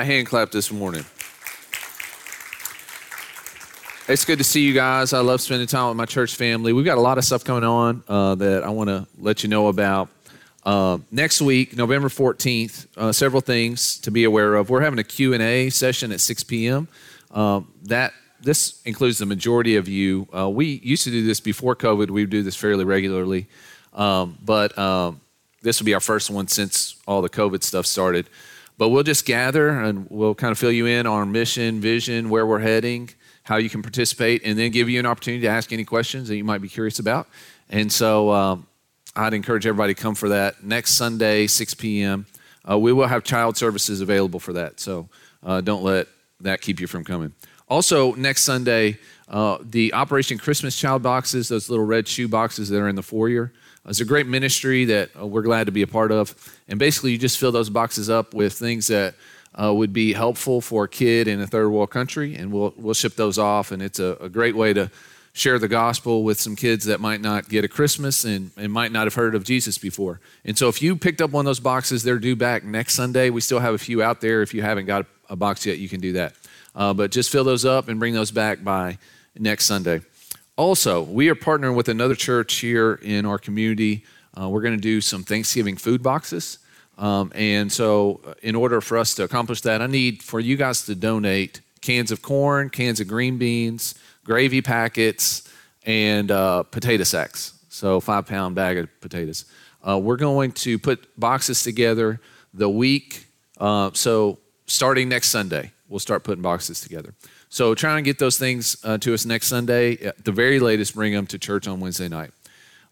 A hand clap this morning. It's good to see you guys. I love spending time with my church family. We've got a lot of stuff coming on uh, that I want to let you know about. Uh, next week, November 14th, uh, several things to be aware of. We're having a Q&A session at 6 p.m. Um, that this includes the majority of you. Uh, we used to do this before COVID. We do this fairly regularly, um, but um, this will be our first one since all the COVID stuff started. But we'll just gather and we'll kind of fill you in on our mission, vision, where we're heading, how you can participate, and then give you an opportunity to ask any questions that you might be curious about. And so um, I'd encourage everybody to come for that next Sunday, 6 p.m. Uh, we will have child services available for that. So uh, don't let that keep you from coming. Also, next Sunday, uh, the Operation Christmas Child boxes, those little red shoe boxes that are in the foyer. It's a great ministry that uh, we're glad to be a part of. And basically, you just fill those boxes up with things that uh, would be helpful for a kid in a third world country, and we'll, we'll ship those off. And it's a, a great way to share the gospel with some kids that might not get a Christmas and, and might not have heard of Jesus before. And so, if you picked up one of those boxes, they're due back next Sunday. We still have a few out there. If you haven't got a box yet, you can do that. Uh, but just fill those up and bring those back by next Sunday. Also, we are partnering with another church here in our community. Uh, we're going to do some Thanksgiving food boxes. Um, and so, uh, in order for us to accomplish that, I need for you guys to donate cans of corn, cans of green beans, gravy packets, and uh, potato sacks. So, five pound bag of potatoes. Uh, we're going to put boxes together the week. Uh, so, starting next Sunday, we'll start putting boxes together. So try and get those things uh, to us next Sunday. At the very latest, bring them to church on Wednesday night.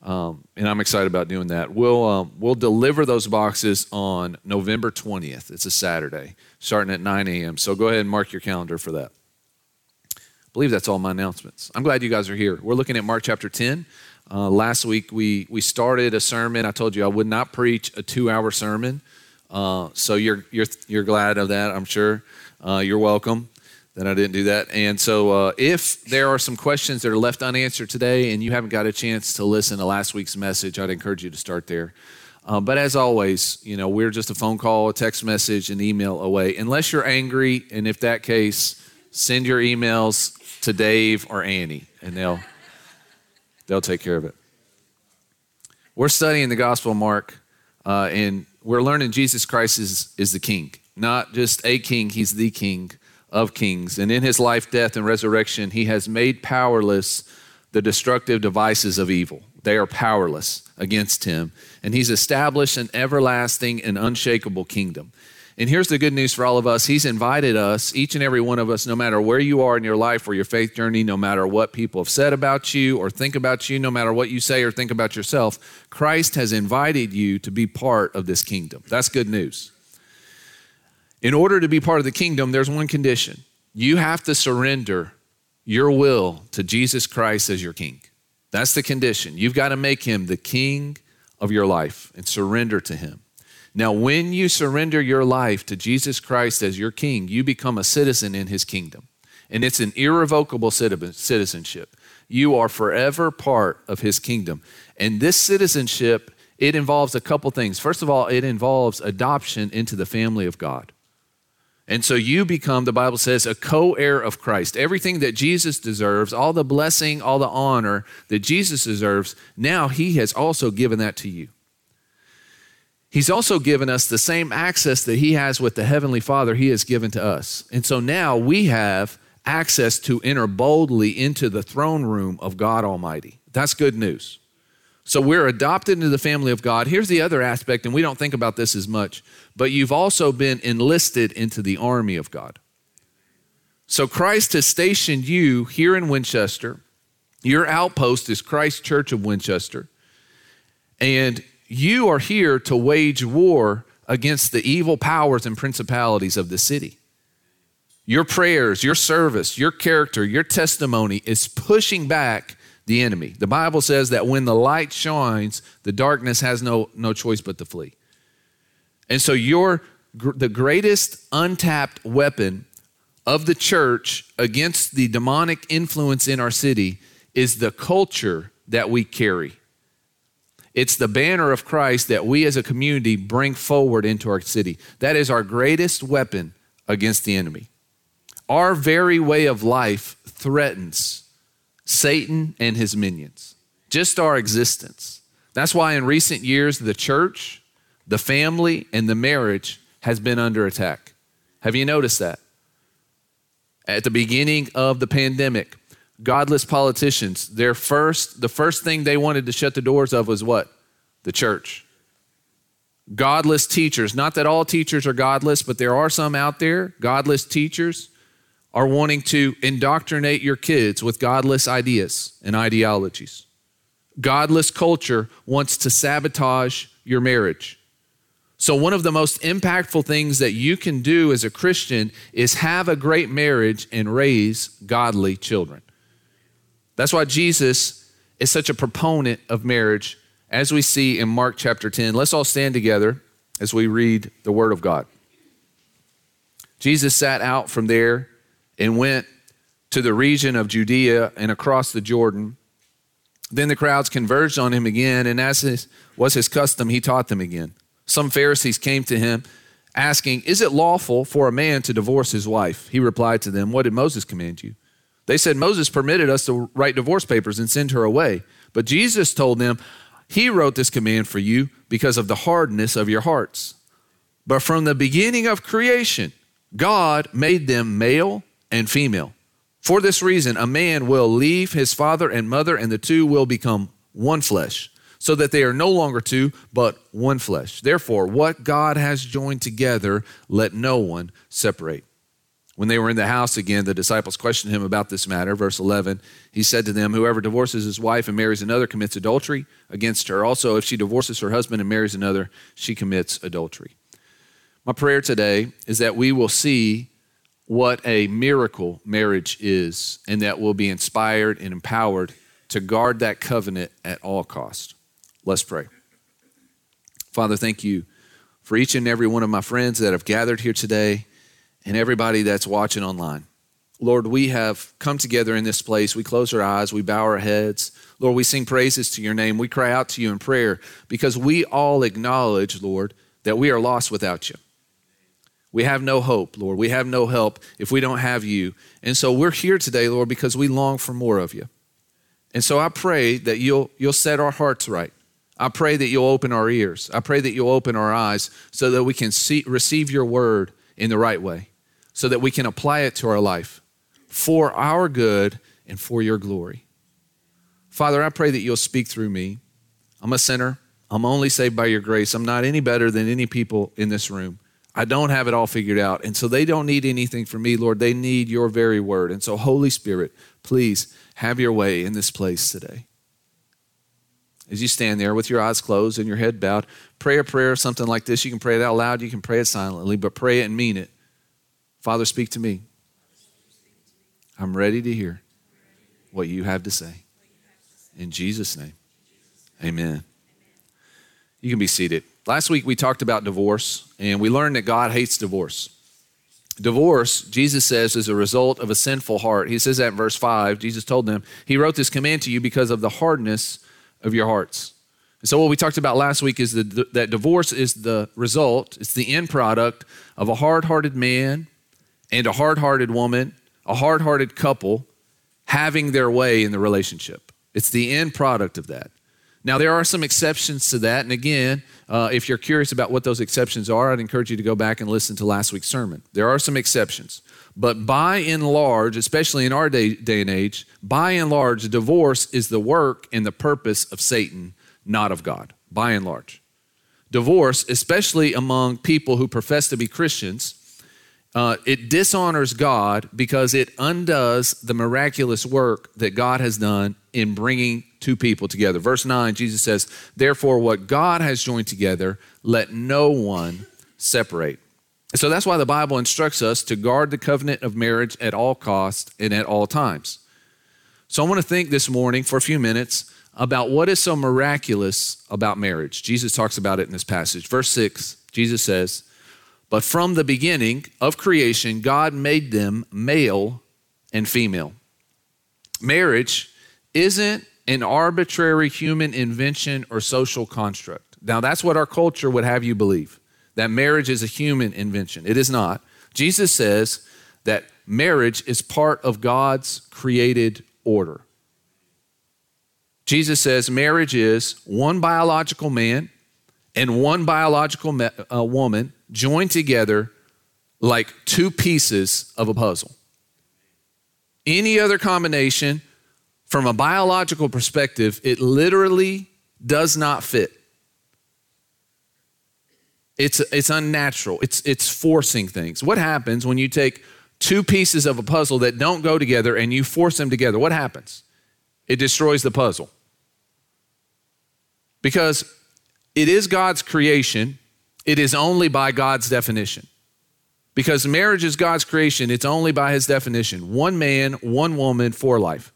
Um, and I'm excited about doing that. We'll, um, we'll deliver those boxes on November 20th. It's a Saturday, starting at 9 a.m. So go ahead and mark your calendar for that. I believe that's all my announcements. I'm glad you guys are here. We're looking at Mark chapter 10. Uh, last week we, we started a sermon. I told you I would not preach a two hour sermon. Uh, so you're, you're, you're glad of that, I'm sure. Uh, you're welcome that I didn't do that. And so, uh, if there are some questions that are left unanswered today and you haven't got a chance to listen to last week's message, I'd encourage you to start there. Um, but as always, you know, we're just a phone call, a text message, an email away. Unless you're angry, and if that case, send your emails to Dave or Annie, and they'll they'll take care of it. We're studying the Gospel of Mark, uh, and we're learning Jesus Christ is is the King, not just a King; He's the King of kings. And in his life, death, and resurrection, he has made powerless the destructive devices of evil. They are powerless against him. And he's established an everlasting and unshakable kingdom. And here's the good news for all of us He's invited us, each and every one of us, no matter where you are in your life or your faith journey, no matter what people have said about you or think about you, no matter what you say or think about yourself, Christ has invited you to be part of this kingdom. That's good news. In order to be part of the kingdom, there's one condition you have to surrender your will to Jesus Christ as your king. That's the condition. You've got to make him the king of your life and surrender to him. Now, when you surrender your life to Jesus Christ as your king, you become a citizen in his kingdom. And it's an irrevocable citizenship. You are forever part of his kingdom. And this citizenship, it involves a couple things. First of all, it involves adoption into the family of God. And so you become, the Bible says, a co heir of Christ. Everything that Jesus deserves, all the blessing, all the honor that Jesus deserves, now he has also given that to you. He's also given us the same access that he has with the Heavenly Father, he has given to us. And so now we have access to enter boldly into the throne room of God Almighty. That's good news. So we're adopted into the family of God. Here's the other aspect, and we don't think about this as much, but you've also been enlisted into the army of God. So Christ has stationed you here in Winchester. Your outpost is Christ Church of Winchester. And you are here to wage war against the evil powers and principalities of the city. Your prayers, your service, your character, your testimony is pushing back the enemy. The Bible says that when the light shines, the darkness has no, no choice but to flee. And so your the greatest untapped weapon of the church against the demonic influence in our city is the culture that we carry. It's the banner of Christ that we as a community bring forward into our city. That is our greatest weapon against the enemy. Our very way of life threatens Satan and his minions, just our existence. That's why in recent years, the church, the family, and the marriage has been under attack. Have you noticed that? At the beginning of the pandemic, godless politicians, their first, the first thing they wanted to shut the doors of was what? The church. Godless teachers, not that all teachers are godless, but there are some out there, godless teachers are wanting to indoctrinate your kids with godless ideas and ideologies. Godless culture wants to sabotage your marriage. So, one of the most impactful things that you can do as a Christian is have a great marriage and raise godly children. That's why Jesus is such a proponent of marriage, as we see in Mark chapter 10. Let's all stand together as we read the Word of God. Jesus sat out from there and went to the region of Judea and across the Jordan. Then the crowds converged on him again, and as his, was his custom, he taught them again. Some Pharisees came to him asking, Is it lawful for a man to divorce his wife? He replied to them, What did Moses command you? They said, Moses permitted us to write divorce papers and send her away. But Jesus told them, He wrote this command for you because of the hardness of your hearts. But from the beginning of creation, God made them male and female. For this reason, a man will leave his father and mother, and the two will become one flesh, so that they are no longer two, but one flesh. Therefore, what God has joined together, let no one separate. When they were in the house again, the disciples questioned him about this matter. Verse 11, he said to them, Whoever divorces his wife and marries another commits adultery against her. Also, if she divorces her husband and marries another, she commits adultery. My prayer today is that we will see what a miracle marriage is and that we'll be inspired and empowered to guard that covenant at all cost. Let's pray. Father, thank you for each and every one of my friends that have gathered here today and everybody that's watching online. Lord, we have come together in this place. We close our eyes, we bow our heads. Lord, we sing praises to your name. We cry out to you in prayer because we all acknowledge, Lord, that we are lost without you. We have no hope, Lord. We have no help if we don't have you. And so we're here today, Lord, because we long for more of you. And so I pray that you'll, you'll set our hearts right. I pray that you'll open our ears. I pray that you'll open our eyes so that we can see, receive your word in the right way, so that we can apply it to our life for our good and for your glory. Father, I pray that you'll speak through me. I'm a sinner. I'm only saved by your grace. I'm not any better than any people in this room. I don't have it all figured out. And so they don't need anything from me, Lord. They need your very word. And so, Holy Spirit, please have your way in this place today. As you stand there with your eyes closed and your head bowed, pray a prayer, something like this. You can pray it out loud, you can pray it silently, but pray it and mean it. Father, speak to me. I'm ready to hear what you have to say. In Jesus' name, amen. You can be seated. Last week we talked about divorce, and we learned that God hates divorce. Divorce, Jesus says, is a result of a sinful heart. He says that in verse 5. Jesus told them, He wrote this command to you because of the hardness of your hearts. And so, what we talked about last week is that, that divorce is the result, it's the end product of a hard hearted man and a hard hearted woman, a hard hearted couple having their way in the relationship. It's the end product of that. Now, there are some exceptions to that. And again, uh, if you're curious about what those exceptions are, I'd encourage you to go back and listen to last week's sermon. There are some exceptions. But by and large, especially in our day, day and age, by and large, divorce is the work and the purpose of Satan, not of God, by and large. Divorce, especially among people who profess to be Christians, uh, it dishonors God because it undoes the miraculous work that God has done in bringing two people together. Verse 9, Jesus says, Therefore, what God has joined together, let no one separate. So that's why the Bible instructs us to guard the covenant of marriage at all costs and at all times. So I want to think this morning for a few minutes about what is so miraculous about marriage. Jesus talks about it in this passage. Verse 6, Jesus says, But from the beginning of creation, God made them male and female. Marriage isn't an arbitrary human invention or social construct. Now, that's what our culture would have you believe that marriage is a human invention. It is not. Jesus says that marriage is part of God's created order. Jesus says marriage is one biological man and one biological me- uh, woman joined together like two pieces of a puzzle. Any other combination, from a biological perspective, it literally does not fit. It's, it's unnatural. It's, it's forcing things. What happens when you take two pieces of a puzzle that don't go together and you force them together? What happens? It destroys the puzzle. Because it is God's creation, it is only by God's definition. Because marriage is God's creation, it's only by his definition one man, one woman for life.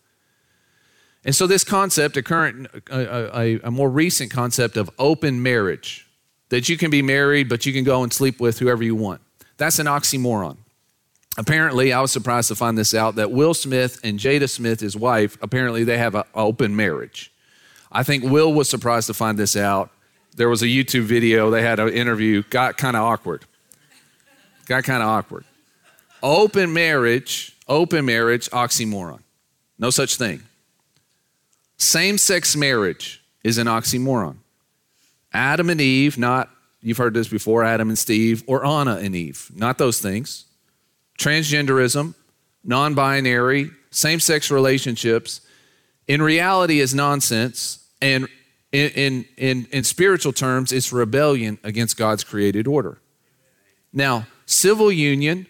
And so, this concept, a current, a, a, a, more recent concept of open marriage, that you can be married, but you can go and sleep with whoever you want, that's an oxymoron. Apparently, I was surprised to find this out that Will Smith and Jada Smith, his wife, apparently they have an open marriage. I think Will was surprised to find this out. There was a YouTube video, they had an interview, got kind of awkward. Got kind of awkward. Open marriage, open marriage, oxymoron. No such thing. Same sex marriage is an oxymoron. Adam and Eve, not, you've heard this before, Adam and Steve, or Anna and Eve, not those things. Transgenderism, non binary, same sex relationships, in reality is nonsense. And in, in, in, in spiritual terms, it's rebellion against God's created order. Now, civil union,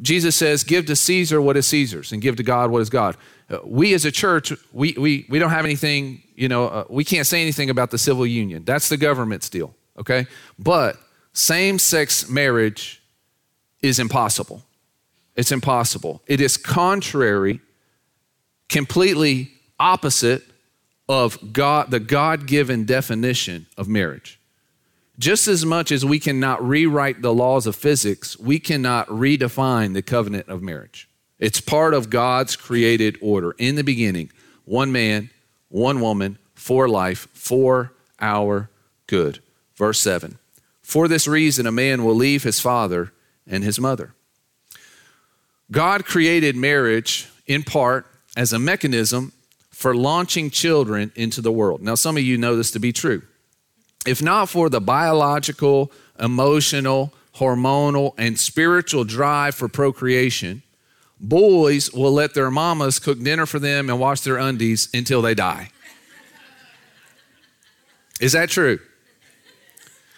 Jesus says, give to Caesar what is Caesar's and give to God what is God. Uh, we as a church, we, we, we don't have anything, you know, uh, we can't say anything about the civil union. That's the government's deal, okay? But same sex marriage is impossible. It's impossible. It is contrary, completely opposite of God, the God given definition of marriage. Just as much as we cannot rewrite the laws of physics, we cannot redefine the covenant of marriage. It's part of God's created order. In the beginning, one man, one woman, for life, for our good. Verse 7 For this reason, a man will leave his father and his mother. God created marriage in part as a mechanism for launching children into the world. Now, some of you know this to be true. If not for the biological, emotional, hormonal, and spiritual drive for procreation, boys will let their mamas cook dinner for them and wash their undies until they die. Is that true?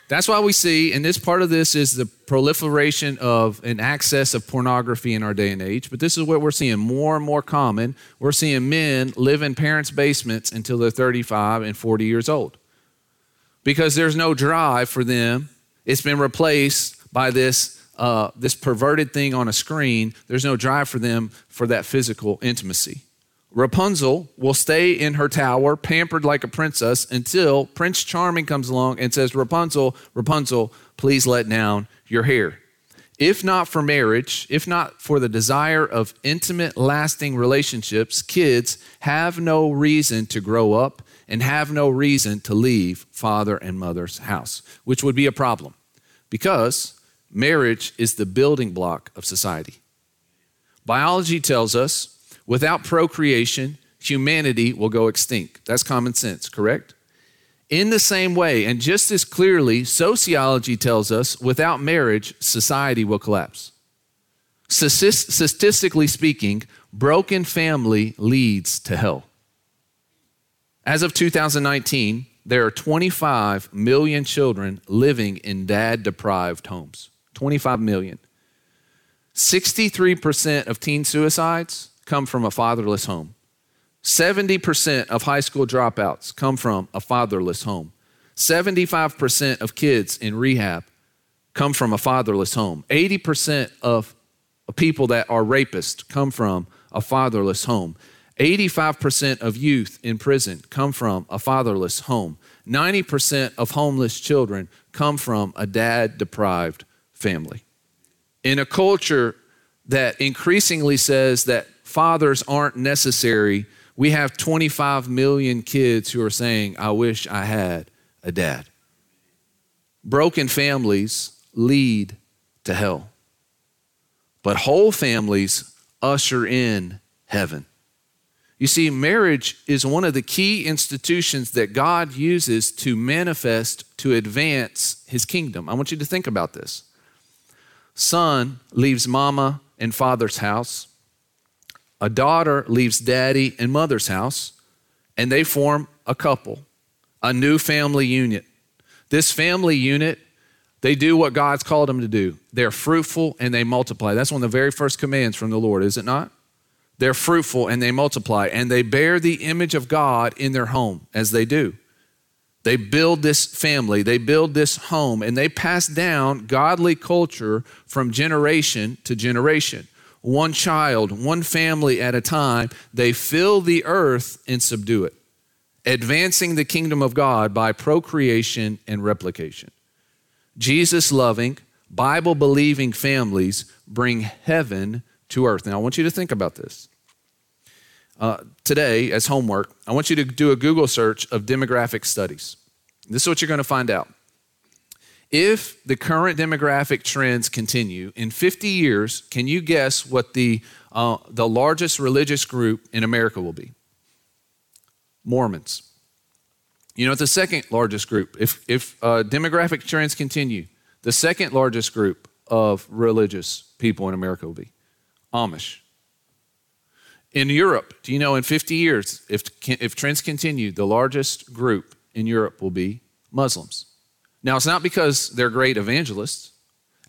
That's why we see, and this part of this is the proliferation of an access of pornography in our day and age. But this is what we're seeing more and more common. We're seeing men live in parents' basements until they're 35 and 40 years old because there's no drive for them. It's been replaced by this, uh, this perverted thing on a screen. There's no drive for them for that physical intimacy. Rapunzel will stay in her tower, pampered like a princess, until Prince Charming comes along and says, Rapunzel, Rapunzel, please let down your hair. If not for marriage, if not for the desire of intimate, lasting relationships, kids have no reason to grow up and have no reason to leave father and mother's house, which would be a problem because marriage is the building block of society. Biology tells us Without procreation, humanity will go extinct. That's common sense, correct? In the same way, and just as clearly, sociology tells us without marriage, society will collapse. Statistically speaking, broken family leads to hell. As of 2019, there are 25 million children living in dad deprived homes. 25 million. 63% of teen suicides come from a fatherless home. 70% of high school dropouts come from a fatherless home. 75% of kids in rehab come from a fatherless home. 80% of people that are rapists come from a fatherless home. 85% of youth in prison come from a fatherless home. 90% of homeless children come from a dad deprived family. In a culture that increasingly says that fathers aren't necessary, we have 25 million kids who are saying, I wish I had a dad. Broken families lead to hell. but whole families usher in heaven. You see, marriage is one of the key institutions that God uses to manifest, to advance his kingdom. I want you to think about this. Son leaves mama and father's house, a daughter leaves daddy and mother's house, and they form a couple, a new family unit. This family unit, they do what God's called them to do. They're fruitful and they multiply. That's one of the very first commands from the Lord, is it not? They're fruitful and they multiply, and they bear the image of God in their home as they do. They build this family, they build this home, and they pass down godly culture from generation to generation. One child, one family at a time, they fill the earth and subdue it, advancing the kingdom of God by procreation and replication. Jesus loving, Bible believing families bring heaven to earth. Now, I want you to think about this. Uh, today, as homework, I want you to do a Google search of demographic studies. This is what you're going to find out. If the current demographic trends continue, in 50 years, can you guess what the, uh, the largest religious group in America will be? Mormons. You know, the second largest group, if, if uh, demographic trends continue, the second largest group of religious people in America will be Amish. In Europe, do you know in 50 years, if, if trends continue, the largest group in Europe will be Muslims. Now, it's not because they're great evangelists.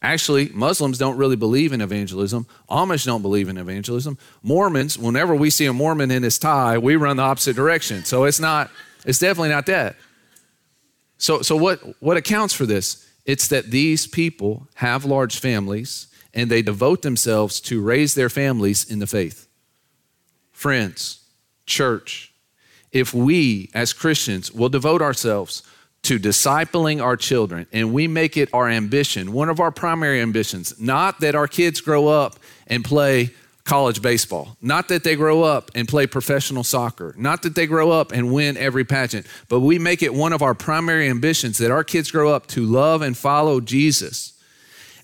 Actually, Muslims don't really believe in evangelism. Amish don't believe in evangelism. Mormons, whenever we see a Mormon in his tie, we run the opposite direction. So it's not, it's definitely not that. So, so what, what accounts for this? It's that these people have large families and they devote themselves to raise their families in the faith. Friends, church, if we as Christians will devote ourselves to discipling our children and we make it our ambition, one of our primary ambitions, not that our kids grow up and play college baseball, not that they grow up and play professional soccer, not that they grow up and win every pageant, but we make it one of our primary ambitions that our kids grow up to love and follow Jesus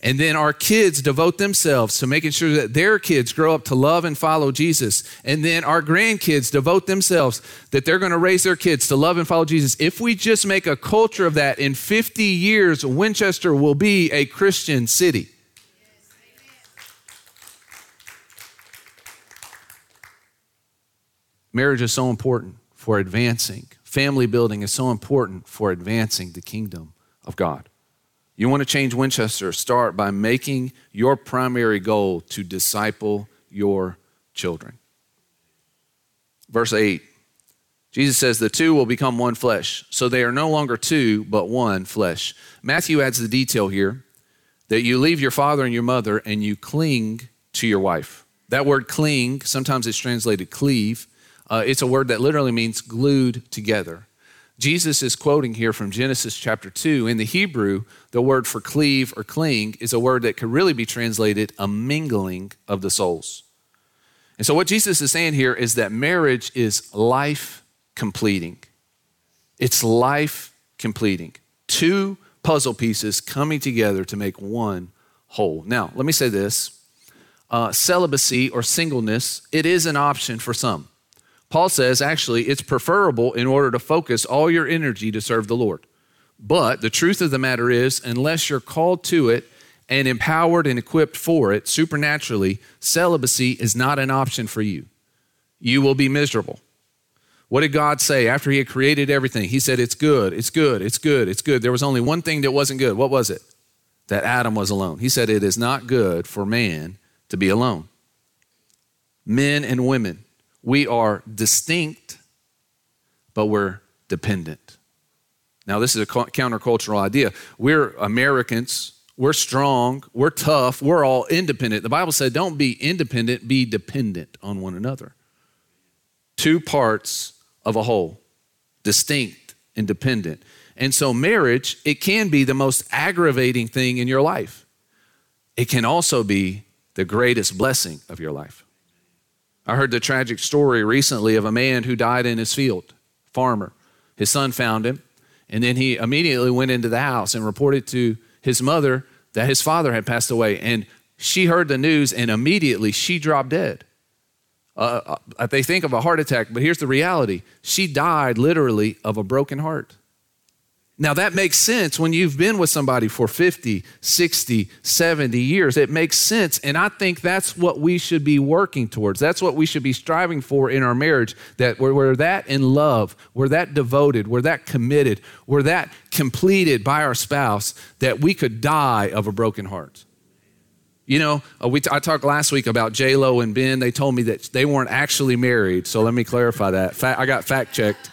and then our kids devote themselves to making sure that their kids grow up to love and follow Jesus. And then our grandkids devote themselves that they're going to raise their kids to love and follow Jesus. If we just make a culture of that, in 50 years, Winchester will be a Christian city. Marriage is so important for advancing. Family building is so important for advancing the kingdom of God. You want to change Winchester? Start by making your primary goal to disciple your children. Verse 8 Jesus says, The two will become one flesh. So they are no longer two, but one flesh. Matthew adds the detail here that you leave your father and your mother and you cling to your wife. That word cling, sometimes it's translated cleave. Uh, it's a word that literally means glued together. Jesus is quoting here from Genesis chapter 2. In the Hebrew, the word for cleave or cling is a word that could really be translated a mingling of the souls. And so, what Jesus is saying here is that marriage is life completing. It's life completing. Two puzzle pieces coming together to make one whole. Now, let me say this uh, celibacy or singleness, it is an option for some. Paul says actually it's preferable in order to focus all your energy to serve the Lord. But the truth of the matter is, unless you're called to it and empowered and equipped for it supernaturally, celibacy is not an option for you. You will be miserable. What did God say after He had created everything? He said, It's good, it's good, it's good, it's good. There was only one thing that wasn't good. What was it? That Adam was alone. He said, It is not good for man to be alone. Men and women, we are distinct, but we're dependent. Now, this is a countercultural idea. We're Americans, we're strong, we're tough, we're all independent. The Bible said, don't be independent, be dependent on one another. Two parts of a whole, distinct and dependent. And so, marriage, it can be the most aggravating thing in your life. It can also be the greatest blessing of your life. I heard the tragic story recently of a man who died in his field, farmer. His son found him, and then he immediately went into the house and reported to his mother that his father had passed away. And she heard the news and immediately she dropped dead. Uh, uh, they think of a heart attack, but here's the reality she died literally of a broken heart. Now, that makes sense when you've been with somebody for 50, 60, 70 years. It makes sense. And I think that's what we should be working towards. That's what we should be striving for in our marriage that we're, we're that in love, we're that devoted, we're that committed, we're that completed by our spouse that we could die of a broken heart. You know, uh, we I talked last week about J Lo and Ben. They told me that they weren't actually married. So let me clarify that. I got fact checked.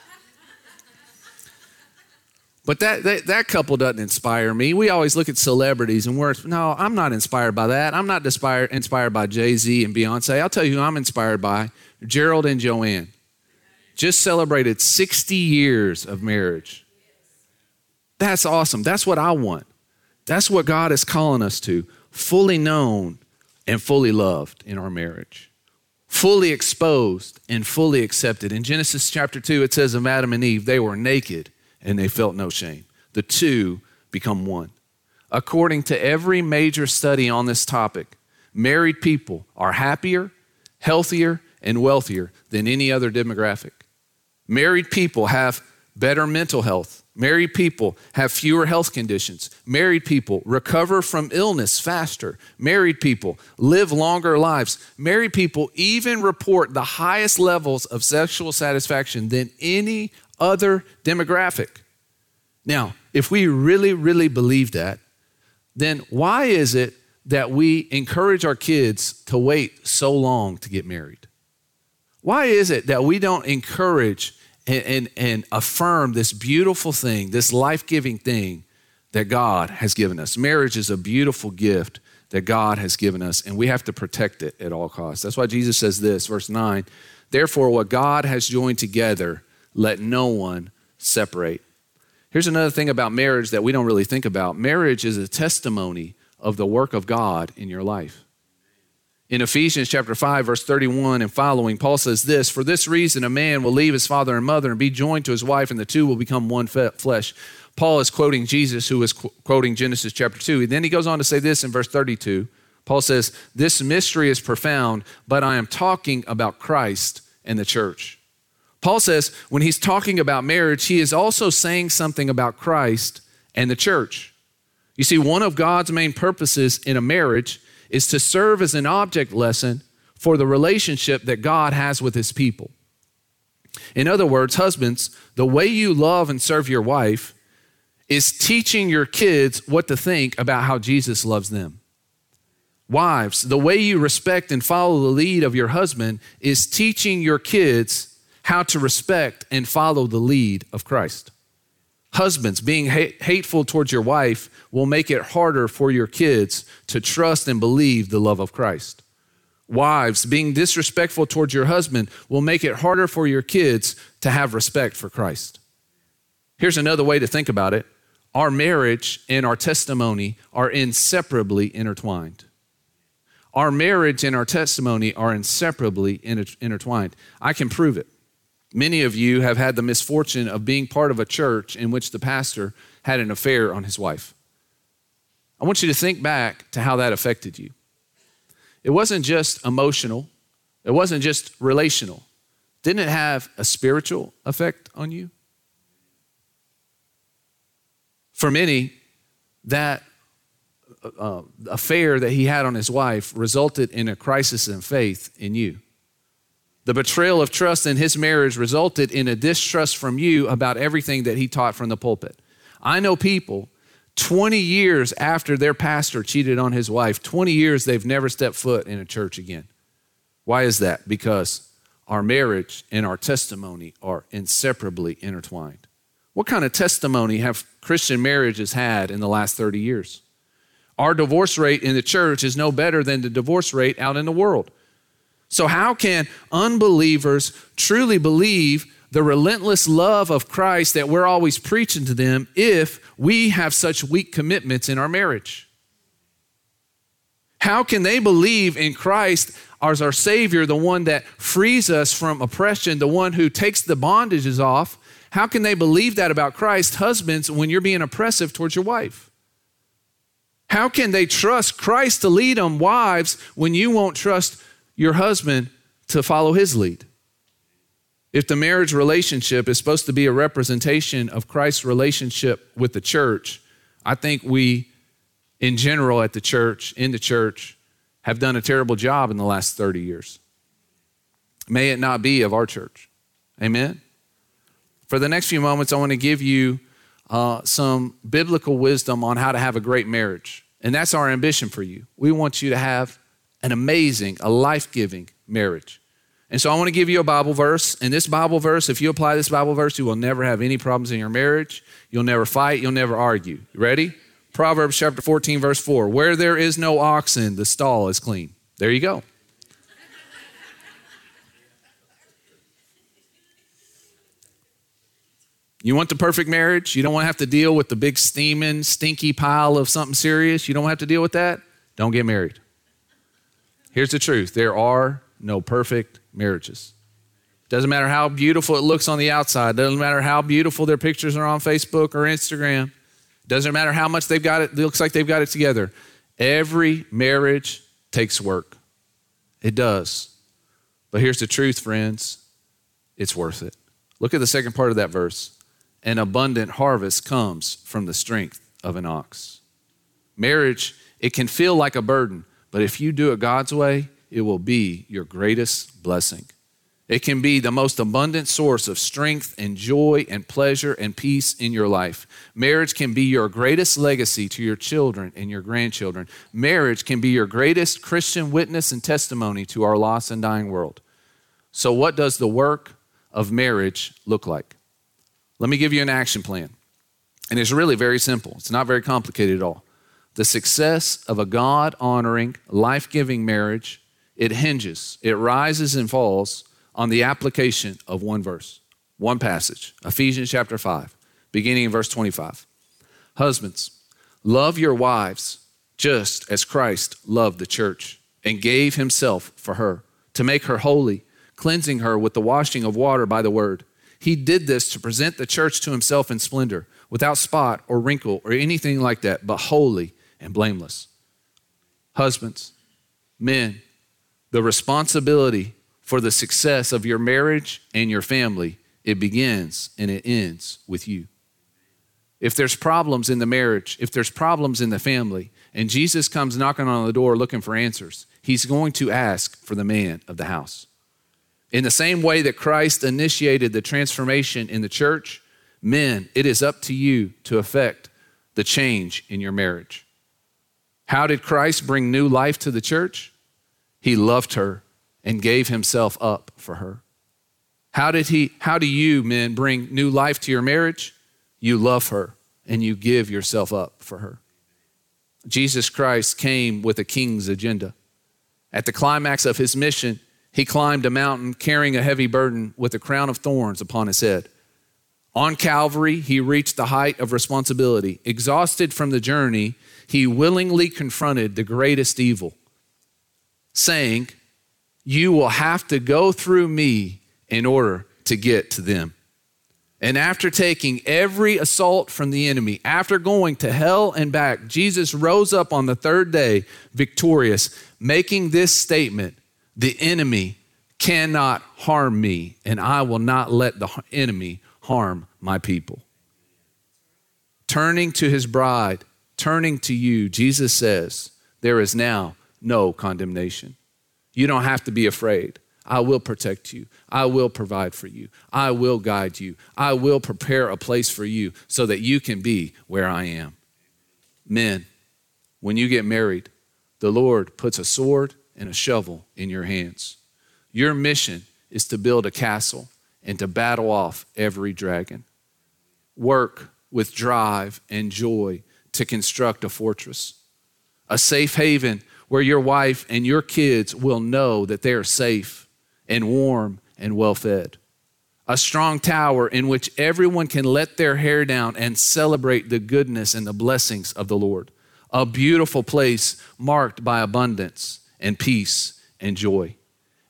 But that, that, that couple doesn't inspire me. We always look at celebrities and we're, no, I'm not inspired by that. I'm not inspired, inspired by Jay Z and Beyonce. I'll tell you who I'm inspired by Gerald and Joanne. Just celebrated 60 years of marriage. That's awesome. That's what I want. That's what God is calling us to fully known and fully loved in our marriage, fully exposed and fully accepted. In Genesis chapter 2, it says of Adam and Eve, they were naked and they felt no shame. The two become one. According to every major study on this topic, married people are happier, healthier, and wealthier than any other demographic. Married people have better mental health. Married people have fewer health conditions. Married people recover from illness faster. Married people live longer lives. Married people even report the highest levels of sexual satisfaction than any other demographic. Now, if we really, really believe that, then why is it that we encourage our kids to wait so long to get married? Why is it that we don't encourage and, and, and affirm this beautiful thing, this life giving thing that God has given us? Marriage is a beautiful gift that God has given us, and we have to protect it at all costs. That's why Jesus says this, verse 9 Therefore, what God has joined together, let no one separate. Here's another thing about marriage that we don't really think about marriage is a testimony of the work of God in your life. In Ephesians chapter 5 verse 31 and following Paul says this for this reason a man will leave his father and mother and be joined to his wife and the two will become one flesh. Paul is quoting Jesus who is quoting Genesis chapter 2. And then he goes on to say this in verse 32. Paul says, "This mystery is profound, but I am talking about Christ and the church." Paul says when he's talking about marriage, he is also saying something about Christ and the church. You see, one of God's main purposes in a marriage is to serve as an object lesson for the relationship that God has with his people. In other words, husbands, the way you love and serve your wife is teaching your kids what to think about how Jesus loves them. Wives, the way you respect and follow the lead of your husband is teaching your kids how to respect and follow the lead of Christ. Husbands, being hateful towards your wife will make it harder for your kids to trust and believe the love of Christ. Wives, being disrespectful towards your husband will make it harder for your kids to have respect for Christ. Here's another way to think about it our marriage and our testimony are inseparably intertwined. Our marriage and our testimony are inseparably intertwined. I can prove it. Many of you have had the misfortune of being part of a church in which the pastor had an affair on his wife. I want you to think back to how that affected you. It wasn't just emotional, it wasn't just relational. Didn't it have a spiritual effect on you? For many, that uh, affair that he had on his wife resulted in a crisis in faith in you. The betrayal of trust in his marriage resulted in a distrust from you about everything that he taught from the pulpit. I know people 20 years after their pastor cheated on his wife, 20 years they've never stepped foot in a church again. Why is that? Because our marriage and our testimony are inseparably intertwined. What kind of testimony have Christian marriages had in the last 30 years? Our divorce rate in the church is no better than the divorce rate out in the world. So, how can unbelievers truly believe the relentless love of Christ that we're always preaching to them if we have such weak commitments in our marriage? How can they believe in Christ as our Savior, the one that frees us from oppression, the one who takes the bondages off? How can they believe that about Christ, husbands, when you're being oppressive towards your wife? How can they trust Christ to lead them, wives, when you won't trust your husband to follow his lead? If the marriage relationship is supposed to be a representation of Christ's relationship with the church, I think we, in general, at the church, in the church, have done a terrible job in the last 30 years. May it not be of our church. Amen? For the next few moments, I want to give you uh, some biblical wisdom on how to have a great marriage. And that's our ambition for you. We want you to have an amazing, a life giving marriage. And so I want to give you a Bible verse. And this Bible verse, if you apply this Bible verse, you will never have any problems in your marriage. You'll never fight. You'll never argue. Ready? Proverbs chapter 14, verse 4 Where there is no oxen, the stall is clean. There you go. You want the perfect marriage? You don't want to have to deal with the big steaming, stinky pile of something serious? You don't have to deal with that? Don't get married. Here's the truth there are no perfect marriages. Doesn't matter how beautiful it looks on the outside, doesn't matter how beautiful their pictures are on Facebook or Instagram, doesn't matter how much they've got it, it looks like they've got it together. Every marriage takes work. It does. But here's the truth, friends it's worth it. Look at the second part of that verse. An abundant harvest comes from the strength of an ox. Marriage, it can feel like a burden, but if you do it God's way, it will be your greatest blessing. It can be the most abundant source of strength and joy and pleasure and peace in your life. Marriage can be your greatest legacy to your children and your grandchildren. Marriage can be your greatest Christian witness and testimony to our lost and dying world. So, what does the work of marriage look like? Let me give you an action plan. And it's really very simple, it's not very complicated at all. The success of a God honoring, life giving marriage it hinges, it rises and falls on the application of one verse, one passage, Ephesians chapter 5, beginning in verse 25. Husbands, love your wives just as Christ loved the church and gave himself for her to make her holy, cleansing her with the washing of water by the word. He did this to present the church to himself in splendor, without spot or wrinkle or anything like that, but holy and blameless. Husbands, men, the responsibility for the success of your marriage and your family, it begins and it ends with you. If there's problems in the marriage, if there's problems in the family, and Jesus comes knocking on the door looking for answers, he's going to ask for the man of the house. In the same way that Christ initiated the transformation in the church, men, it is up to you to effect the change in your marriage. How did Christ bring new life to the church? He loved her and gave himself up for her. How did he how do you men bring new life to your marriage? You love her and you give yourself up for her. Jesus Christ came with a king's agenda. At the climax of his mission, he climbed a mountain carrying a heavy burden with a crown of thorns upon his head. On Calvary, he reached the height of responsibility. Exhausted from the journey, he willingly confronted the greatest evil saying, You will have to go through me in order to get to them. And after taking every assault from the enemy, after going to hell and back, Jesus rose up on the third day victorious, making this statement The enemy cannot harm me, and I will not let the enemy harm my people. Turning to his bride, turning to you, Jesus says, There is now no condemnation. You don't have to be afraid. I will protect you. I will provide for you. I will guide you. I will prepare a place for you so that you can be where I am. Men, when you get married, the Lord puts a sword and a shovel in your hands. Your mission is to build a castle and to battle off every dragon. Work with drive and joy to construct a fortress, a safe haven where your wife and your kids will know that they are safe and warm and well fed. A strong tower in which everyone can let their hair down and celebrate the goodness and the blessings of the Lord. A beautiful place marked by abundance and peace and joy.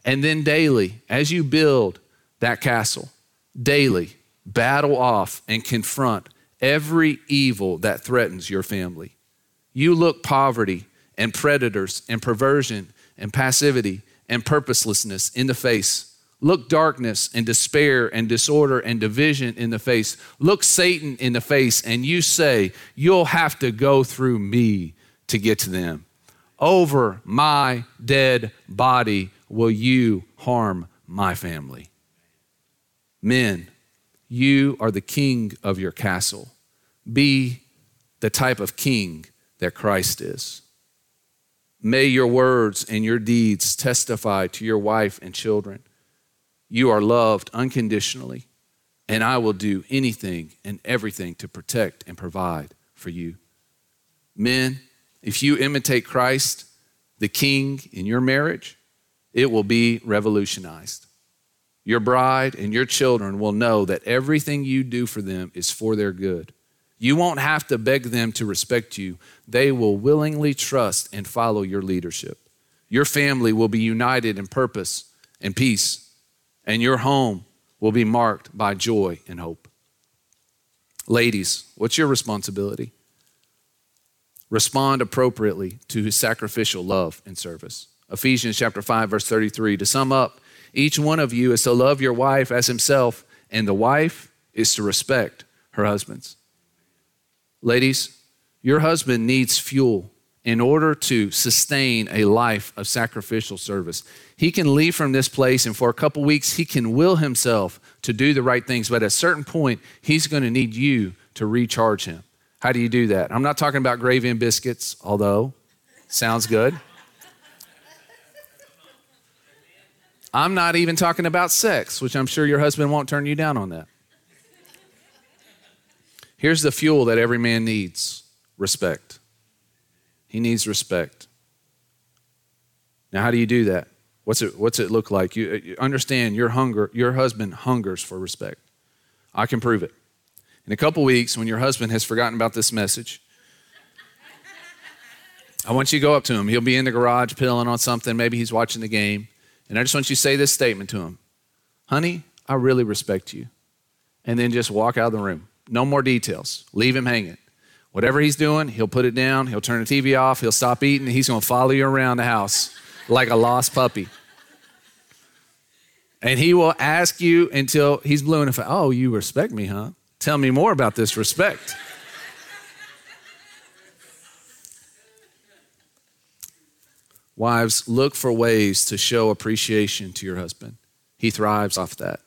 And then daily, as you build that castle, daily battle off and confront every evil that threatens your family You look poverty and predators and perversion and passivity and purposelessness in the face. Look darkness and despair and disorder and division in the face. Look Satan in the face, and you say, You'll have to go through me to get to them. Over my dead body will you harm my family. Men, you are the king of your castle. Be the type of king that Christ is. May your words and your deeds testify to your wife and children. You are loved unconditionally, and I will do anything and everything to protect and provide for you. Men, if you imitate Christ, the King, in your marriage, it will be revolutionized. Your bride and your children will know that everything you do for them is for their good. You won't have to beg them to respect you. They will willingly trust and follow your leadership. Your family will be united in purpose and peace, and your home will be marked by joy and hope. Ladies, what's your responsibility? Respond appropriately to his sacrificial love and service. Ephesians chapter 5 verse 33 to sum up each one of you is to love your wife as himself, and the wife is to respect her husbands. Ladies, your husband needs fuel in order to sustain a life of sacrificial service. He can leave from this place, and for a couple weeks, he can will himself to do the right things, but at a certain point, he's going to need you to recharge him. How do you do that? I'm not talking about gravy and biscuits, although sounds good. I'm not even talking about sex, which I'm sure your husband won't turn you down on that. Here's the fuel that every man needs respect. He needs respect. Now, how do you do that? What's it, what's it look like? You, you understand your hunger, your husband hungers for respect. I can prove it. In a couple weeks, when your husband has forgotten about this message, I want you to go up to him. He'll be in the garage pilling on something. Maybe he's watching the game. And I just want you to say this statement to him Honey, I really respect you. And then just walk out of the room. No more details. Leave him hanging. Whatever he's doing, he'll put it down, he'll turn the TV off, he'll stop eating, he's gonna follow you around the house like a lost puppy. And he will ask you until he's blue in the face. Oh, you respect me, huh? Tell me more about this respect. Wives, look for ways to show appreciation to your husband. He thrives off that.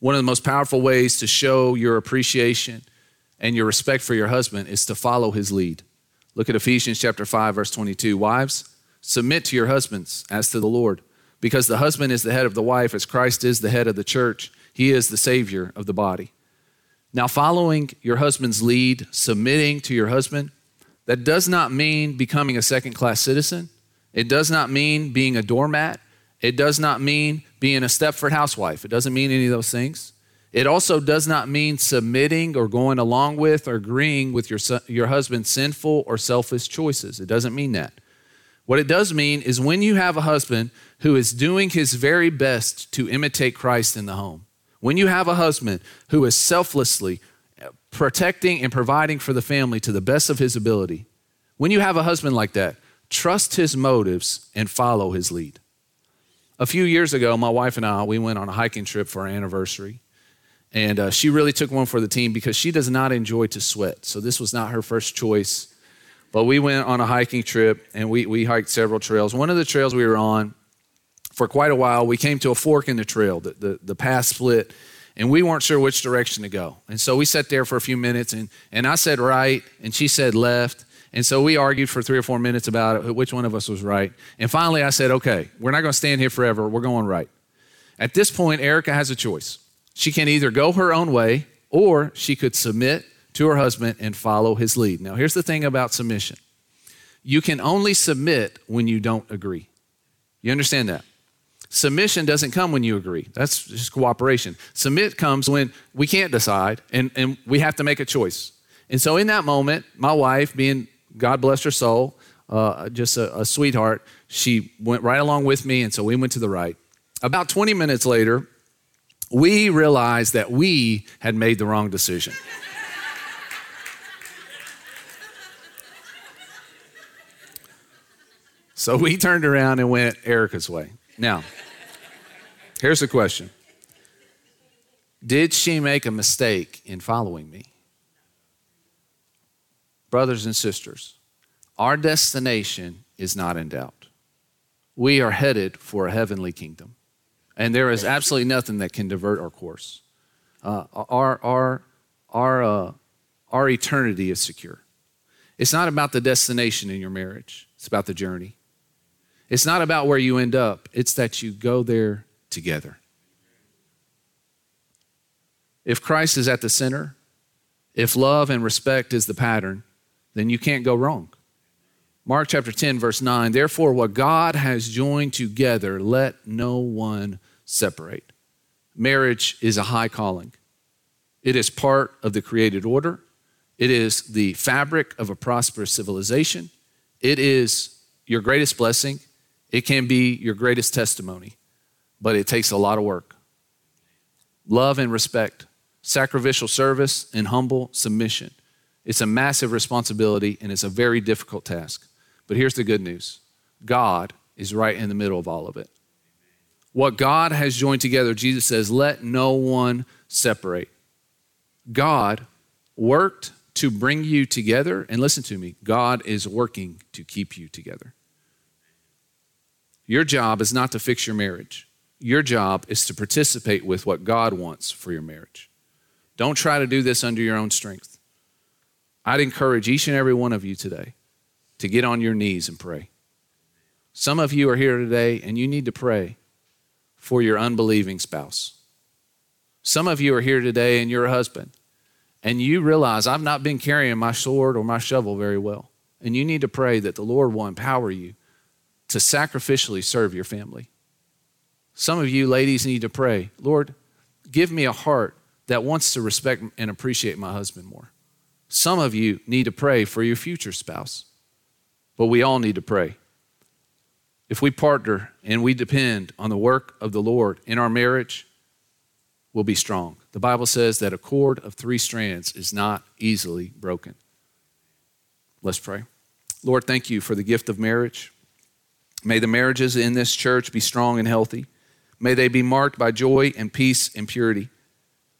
One of the most powerful ways to show your appreciation and your respect for your husband is to follow his lead. Look at Ephesians chapter 5 verse 22. Wives, submit to your husbands as to the Lord, because the husband is the head of the wife as Christ is the head of the church. He is the savior of the body. Now, following your husband's lead, submitting to your husband, that does not mean becoming a second class citizen. It does not mean being a doormat. It does not mean being a Stepford housewife. It doesn't mean any of those things. It also does not mean submitting or going along with or agreeing with your, your husband's sinful or selfish choices. It doesn't mean that. What it does mean is when you have a husband who is doing his very best to imitate Christ in the home, when you have a husband who is selflessly protecting and providing for the family to the best of his ability, when you have a husband like that, trust his motives, and follow his lead. A few years ago, my wife and I, we went on a hiking trip for our anniversary. And uh, she really took one for the team because she does not enjoy to sweat. So this was not her first choice. But we went on a hiking trip and we, we hiked several trails. One of the trails we were on for quite a while, we came to a fork in the trail. The, the, the path split and we weren't sure which direction to go. And so we sat there for a few minutes and, and I said right and she said left. And so we argued for three or four minutes about it, which one of us was right. And finally, I said, okay, we're not going to stand here forever. We're going right. At this point, Erica has a choice. She can either go her own way or she could submit to her husband and follow his lead. Now, here's the thing about submission you can only submit when you don't agree. You understand that? Submission doesn't come when you agree. That's just cooperation. Submit comes when we can't decide and, and we have to make a choice. And so, in that moment, my wife, being God bless her soul, uh, just a, a sweetheart. She went right along with me, and so we went to the right. About 20 minutes later, we realized that we had made the wrong decision. So we turned around and went Erica's way. Now, here's the question Did she make a mistake in following me? Brothers and sisters, our destination is not in doubt. We are headed for a heavenly kingdom, and there is absolutely nothing that can divert our course. Uh, our, our, our, uh, our eternity is secure. It's not about the destination in your marriage, it's about the journey. It's not about where you end up, it's that you go there together. If Christ is at the center, if love and respect is the pattern, then you can't go wrong. Mark chapter 10, verse 9 Therefore, what God has joined together, let no one separate. Marriage is a high calling, it is part of the created order, it is the fabric of a prosperous civilization, it is your greatest blessing, it can be your greatest testimony, but it takes a lot of work. Love and respect, sacrificial service, and humble submission. It's a massive responsibility and it's a very difficult task. But here's the good news God is right in the middle of all of it. What God has joined together, Jesus says, let no one separate. God worked to bring you together, and listen to me, God is working to keep you together. Your job is not to fix your marriage. Your job is to participate with what God wants for your marriage. Don't try to do this under your own strength. I'd encourage each and every one of you today to get on your knees and pray. Some of you are here today and you need to pray for your unbelieving spouse. Some of you are here today and you're a husband and you realize I've not been carrying my sword or my shovel very well. And you need to pray that the Lord will empower you to sacrificially serve your family. Some of you ladies need to pray, Lord, give me a heart that wants to respect and appreciate my husband more. Some of you need to pray for your future spouse, but we all need to pray. If we partner and we depend on the work of the Lord in our marriage, we'll be strong. The Bible says that a cord of three strands is not easily broken. Let's pray. Lord, thank you for the gift of marriage. May the marriages in this church be strong and healthy. May they be marked by joy and peace and purity.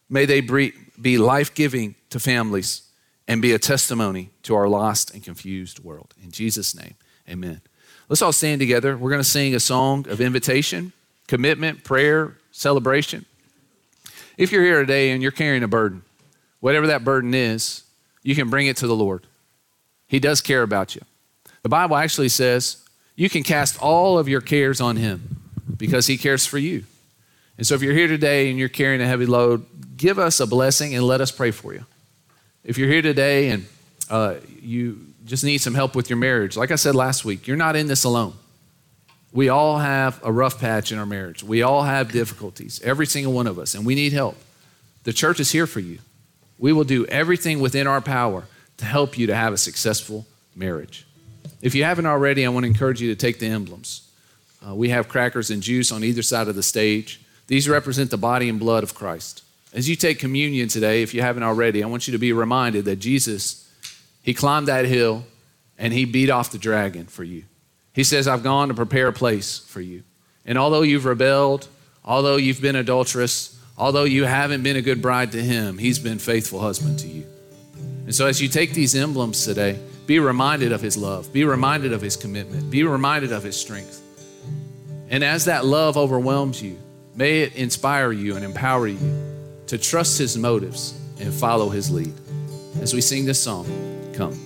May they be life giving to families and be a testimony to our lost and confused world. In Jesus' name, amen. Let's all stand together. We're going to sing a song of invitation, commitment, prayer, celebration. If you're here today and you're carrying a burden, whatever that burden is, you can bring it to the Lord. He does care about you. The Bible actually says you can cast all of your cares on Him because He cares for you. And so if you're here today and you're carrying a heavy load, give us a blessing and let us pray for you. If you're here today and uh, you just need some help with your marriage, like I said last week, you're not in this alone. We all have a rough patch in our marriage. We all have difficulties, every single one of us, and we need help. The church is here for you. We will do everything within our power to help you to have a successful marriage. If you haven't already, I want to encourage you to take the emblems. Uh, we have crackers and juice on either side of the stage. These represent the body and blood of Christ. As you take communion today, if you haven't already, I want you to be reminded that Jesus, He climbed that hill and He beat off the dragon for you. He says, I've gone to prepare a place for you. And although you've rebelled, although you've been adulterous, although you haven't been a good bride to Him, He's been faithful husband to you. And so as you take these emblems today, be reminded of His love, be reminded of His commitment, be reminded of His strength. And as that love overwhelms you, may it inspire you and empower you to trust His motives and follow His lead. As we sing this song, come.